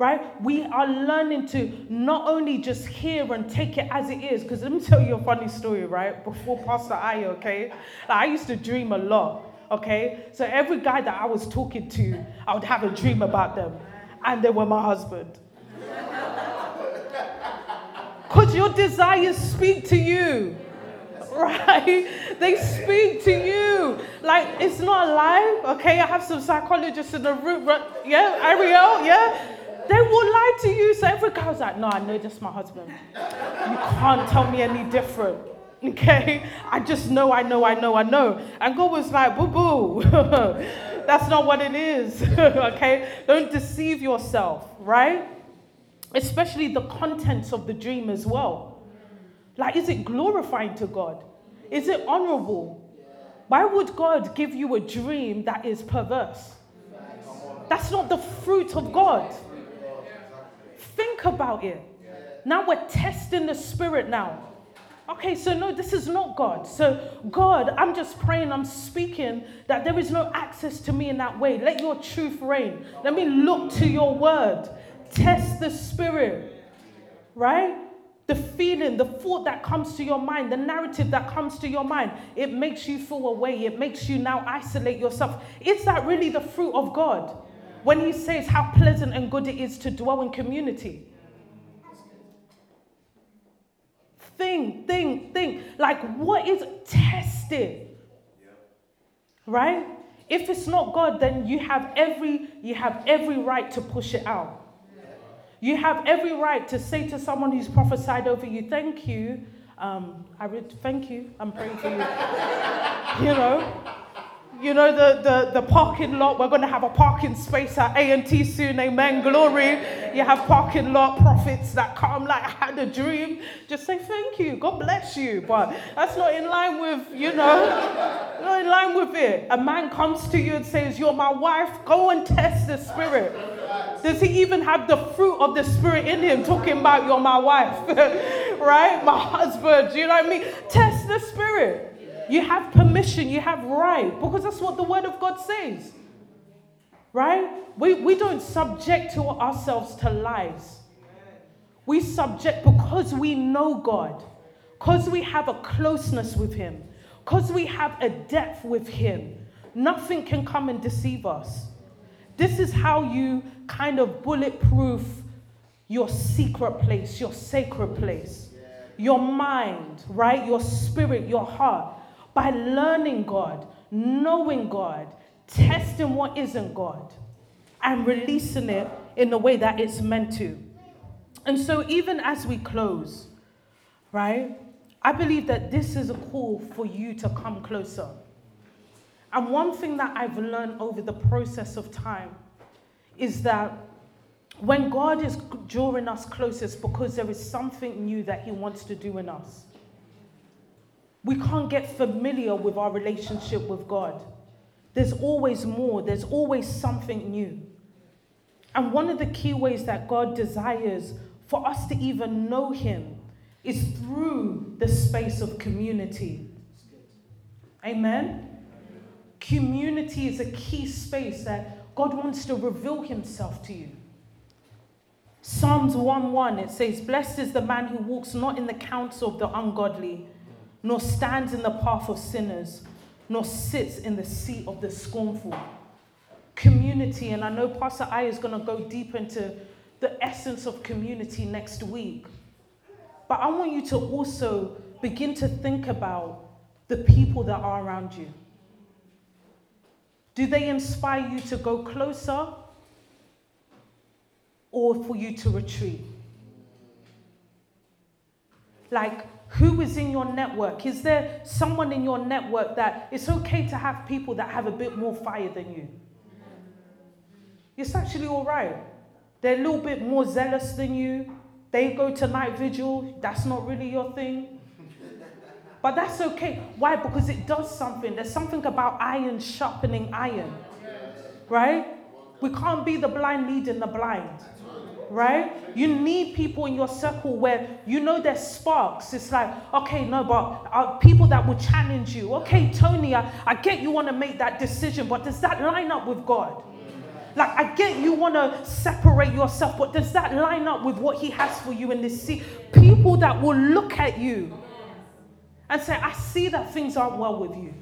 right? We are learning to not only just hear and take it as it is, because let me tell you a funny story, right? Before Pastor Ayo, okay? Like, I used to dream a lot, okay? So every guy that I was talking to, I would have a dream about them, and they were my husband. Because your desires speak to you right? They speak to you. Like, it's not a lie, okay? I have some psychologists in the room, right? yeah, Ariel, yeah? They will lie to you. So every was like, no, I know just my husband. You can't tell me any different. Okay? I just know, I know, I know, I know. And God was like, boo boo. That's not what it is. okay? Don't deceive yourself, right? Especially the contents of the dream as well. Like, is it glorifying to God? Is it honorable? Why would God give you a dream that is perverse? That's not the fruit of God. Think about it. Now we're testing the spirit now. Okay, so no, this is not God. So, God, I'm just praying, I'm speaking that there is no access to me in that way. Let your truth reign. Let me look to your word. Test the spirit, right? The feeling, the thought that comes to your mind, the narrative that comes to your mind, it makes you feel away. It makes you now isolate yourself. Is that really the fruit of God? When he says how pleasant and good it is to dwell in community. think, think, think. Like, what is test it? Right? If it's not God, then you have every you have every right to push it out. You have every right to say to someone who's prophesied over you, "Thank you, um, I would thank you. I'm praying for you." you know, you know the, the, the parking lot we're going to have a parking space at a&t soon amen glory. You have parking lot prophets that come like i had a dream. Just say thank you god bless you but that's not in line with you know not in line with it. A man comes to you and says you're my wife go and test the spirit. Does he even have the fruit of the spirit in him talking about you're my wife right? My husband Do you know what i mean? Test the spirit you have permission, you have right, because that's what the Word of God says. Right? We, we don't subject to ourselves to lies. We subject because we know God, because we have a closeness with Him, because we have a depth with Him. Nothing can come and deceive us. This is how you kind of bulletproof your secret place, your sacred place, your mind, right? Your spirit, your heart by learning God, knowing God, testing what isn't God, and releasing it in the way that it's meant to. And so, even as we close, right, I believe that this is a call for you to come closer. And one thing that I've learned over the process of time is that when God is drawing us closest because there is something new that He wants to do in us. We can't get familiar with our relationship with God. There's always more, there's always something new. And one of the key ways that God desires for us to even know Him is through the space of community. Amen? Community is a key space that God wants to reveal Himself to you. Psalms 1 1, it says, Blessed is the man who walks not in the counsel of the ungodly nor stands in the path of sinners, nor sits in the seat of the scornful. Community, and I know Pastor Ayo is going to go deep into the essence of community next week. But I want you to also begin to think about the people that are around you. Do they inspire you to go closer or for you to retreat? Like, who is in your network? Is there someone in your network that it's okay to have people that have a bit more fire than you? It's actually all right. They're a little bit more zealous than you. They go to night vigil. That's not really your thing. But that's okay. Why? Because it does something. There's something about iron sharpening iron. Right? We can't be the blind leading the blind right? You need people in your circle where you know there's sparks. It's like, okay, no, but uh, people that will challenge you. Okay, Tony, I, I get you want to make that decision, but does that line up with God? Like, I get you want to separate yourself, but does that line up with what He has for you in this season? People that will look at you and say, I see that things aren't well with you.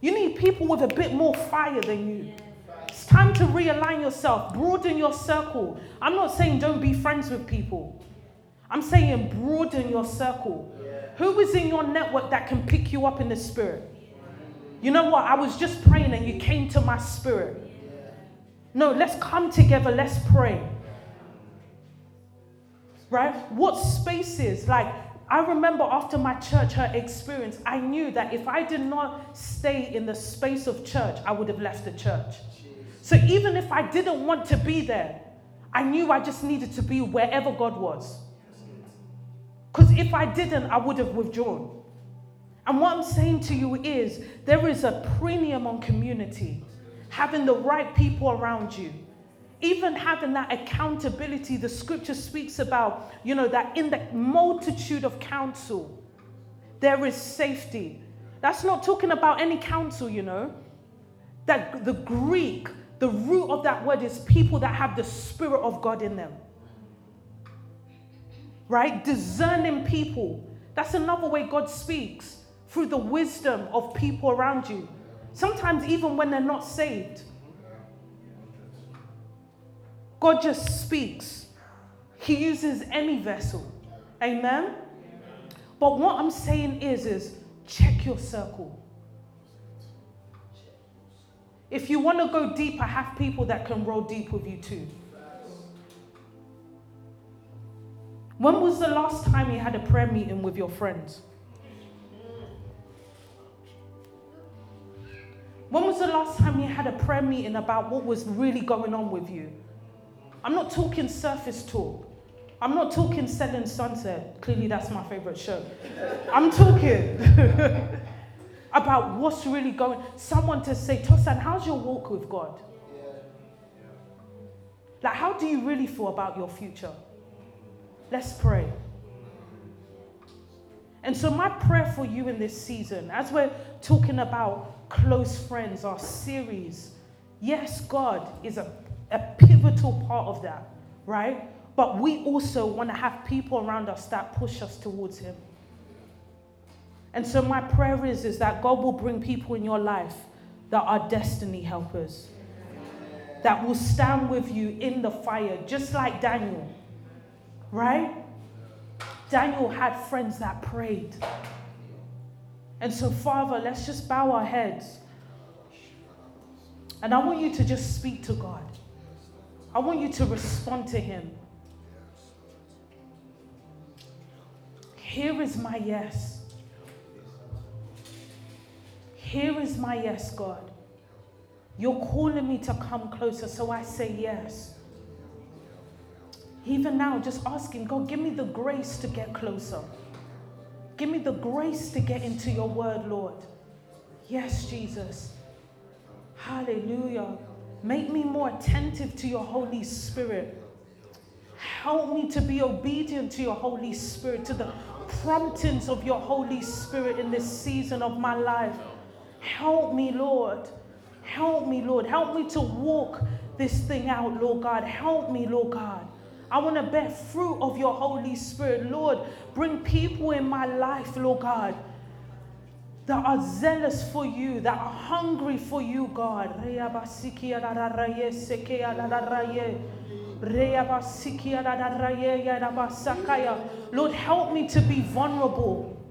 You need people with a bit more fire than you. Time to realign yourself, broaden your circle. I'm not saying don't be friends with people. I'm saying broaden your circle. Who is in your network that can pick you up in the spirit? You know what? I was just praying and you came to my spirit. No, let's come together, let's pray. Right? What spaces? Like, I remember after my church hurt experience, I knew that if I did not stay in the space of church, I would have left the church. So even if I didn't want to be there, I knew I just needed to be wherever God was. Because if I didn't, I would have withdrawn. And what I'm saying to you is there is a premium on community, having the right people around you. Even having that accountability, the scripture speaks about, you know, that in the multitude of counsel, there is safety. That's not talking about any counsel, you know. That the Greek the root of that word is people that have the Spirit of God in them. Right? Discerning people. That's another way God speaks through the wisdom of people around you. Sometimes, even when they're not saved, God just speaks. He uses any vessel. Amen? But what I'm saying is, is check your circle. If you want to go deep, I have people that can roll deep with you too. When was the last time you had a prayer meeting with your friends? When was the last time you had a prayer meeting about what was really going on with you? I'm not talking surface talk. I'm not talking Selling Sunset. Clearly, that's my favorite show. I'm talking about what's really going. Someone to say, Tosan, how's your walk with God? Like, how do you really feel about your future? Let's pray. And so, my prayer for you in this season, as we're talking about close friends, our series, yes, God is a, a pivotal part of that, right? But we also want to have people around us that push us towards Him. And so, my prayer is, is that God will bring people in your life that are destiny helpers, that will stand with you in the fire, just like Daniel, right? Daniel had friends that prayed. And so, Father, let's just bow our heads. And I want you to just speak to God. I want you to respond to Him. Here is my yes. Here is my yes, God. You're calling me to come closer, so I say yes. Even now, just asking God, give me the grace to get closer. Give me the grace to get into your word, Lord. Yes, Jesus. Hallelujah. Make me more attentive to your Holy Spirit. Help me to be obedient to your Holy Spirit, to the promptings of your Holy Spirit in this season of my life. Help me, Lord. Help me, Lord. Help me to walk this thing out, Lord God. Help me, Lord God. I want to bear fruit of your Holy Spirit. Lord, bring people in my life, Lord God, that are zealous for you, that are hungry for you, God. Lord, help me to be vulnerable.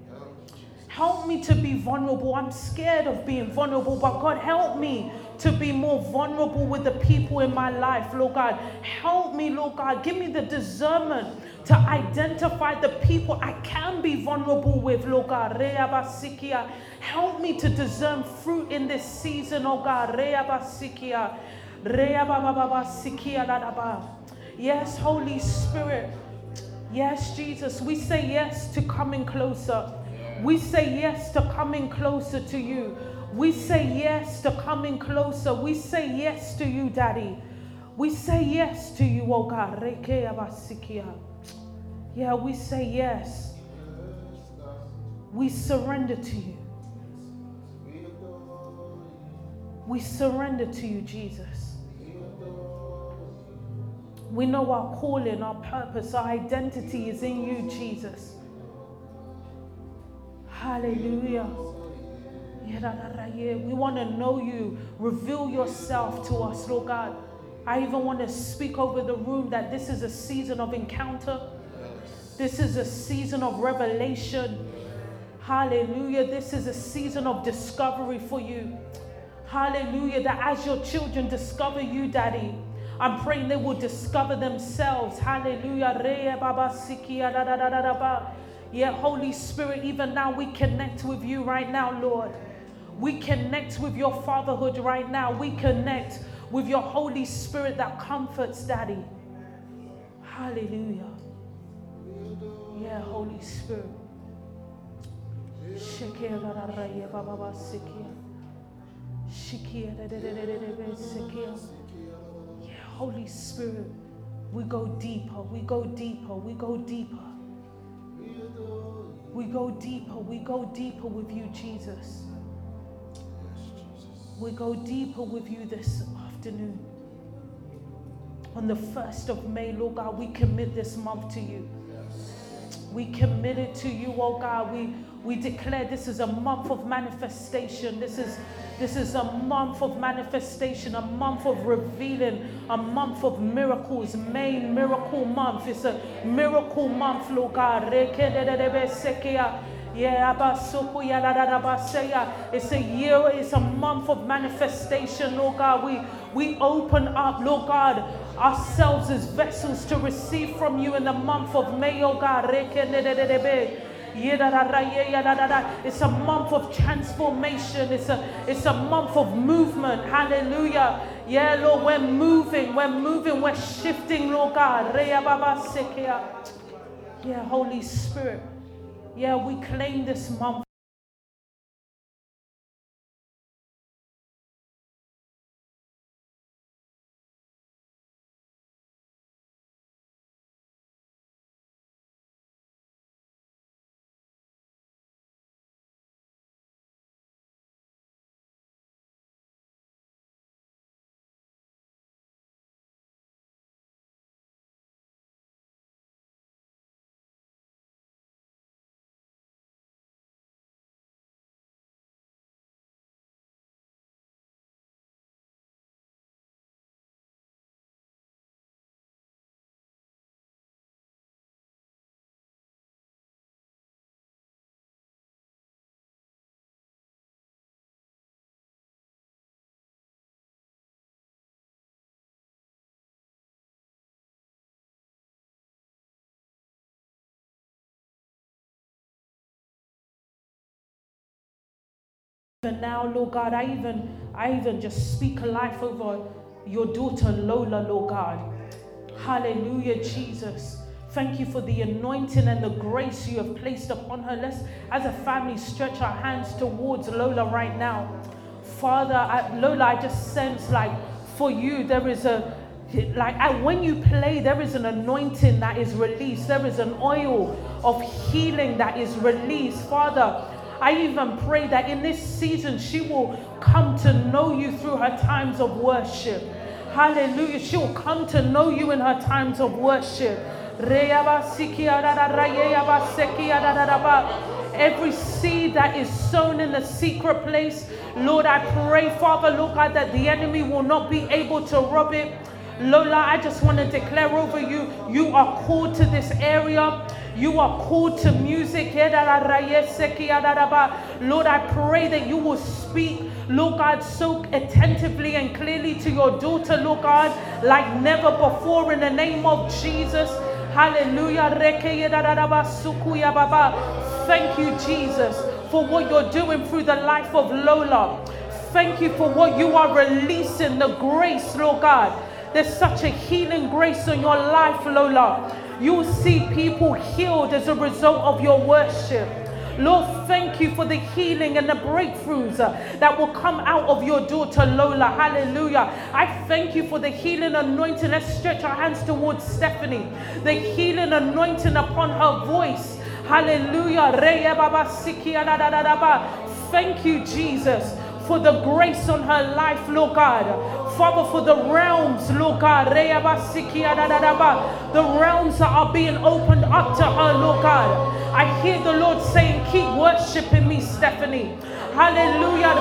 Help me to be vulnerable. I'm scared of being vulnerable, but God, help me to be more vulnerable with the people in my life, Lord God. Help me, Lord God. Give me the discernment to identify the people I can be vulnerable with, Lord God. Help me to discern fruit in this season, oh God. Yes, Holy Spirit. Yes, Jesus. We say yes to coming closer. We say yes to coming closer to you. We say yes to coming closer. We say yes to you, Daddy. We say yes to you, oh God. Yeah, we say yes. We surrender to you. We surrender to you, Jesus. We know our calling, our purpose, our identity is in you, Jesus. Hallelujah. We want to know you. Reveal yourself to us, Lord God. I even want to speak over the room that this is a season of encounter. This is a season of revelation. Hallelujah. This is a season of discovery for you. Hallelujah. That as your children discover you, Daddy, I'm praying they will discover themselves. Hallelujah. Yeah, Holy Spirit, even now we connect with you right now, Lord. We connect with your fatherhood right now. We connect with your Holy Spirit that comforts, Daddy. Hallelujah. Yeah, Holy Spirit. Yeah, Holy Spirit, we go deeper, we go deeper, we go deeper. We go deeper. We go deeper with you, Jesus. We go deeper with you this afternoon. On the 1st of May, Lord God, we commit this month to you. We commit it to you, oh God. We, we declare this is a month of manifestation. This is, this is a month of manifestation, a month of revealing, a month of miracles. May miracle month. It's a miracle month, Lord God. It's a year, it's a month of manifestation, Lord God. We we open up, Lord God, ourselves as vessels to receive from you in the month of May, oh God. It's a month of transformation. It's a it's a month of movement. Hallelujah. Yeah, Lord, we're moving, we're moving, we're shifting, Lord God. Yeah, Holy Spirit. Yeah, we claim this month. Even now, Lord God, I even I even just speak a life over your daughter Lola, Lord God. Hallelujah, Jesus. Thank you for the anointing and the grace you have placed upon her. Let's, as a family, stretch our hands towards Lola right now. Father, I, Lola, I just sense like for you, there is a, like I, when you play, there is an anointing that is released, there is an oil of healing that is released. Father, I even pray that in this season she will come to know you through her times of worship. Hallelujah. She will come to know you in her times of worship. Every seed that is sown in the secret place, Lord, I pray, Father, Lord God, that the enemy will not be able to rob it. Lola, I just want to declare over you, you are called to this area. You are called to music. Lord, I pray that you will speak, Lord God, so attentively and clearly to your daughter, Lord God, like never before in the name of Jesus. Hallelujah. Thank you, Jesus, for what you're doing through the life of Lola. Thank you for what you are releasing, the grace, Lord God. There's such a healing grace on your life, Lola. You see people healed as a result of your worship. Lord, thank you for the healing and the breakthroughs uh, that will come out of your daughter Lola. Hallelujah. I thank you for the healing anointing. Let's stretch our hands towards Stephanie. The healing anointing upon her voice. Hallelujah. Thank you, Jesus for the grace on her life, Lord God. Father, for the realms, Lord God. The realms that are being opened up to her, Lord God. I hear the Lord saying, Keep worshiping me, Stephanie. Hallelujah.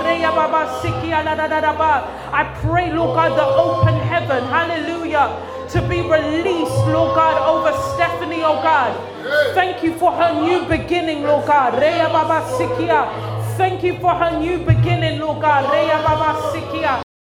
I pray, Lord God, the open heaven. Hallelujah. To be released, Lord God, over Stephanie, oh God. Thank you for her new beginning, Lord God. Thank you for her new beginning, Lord God.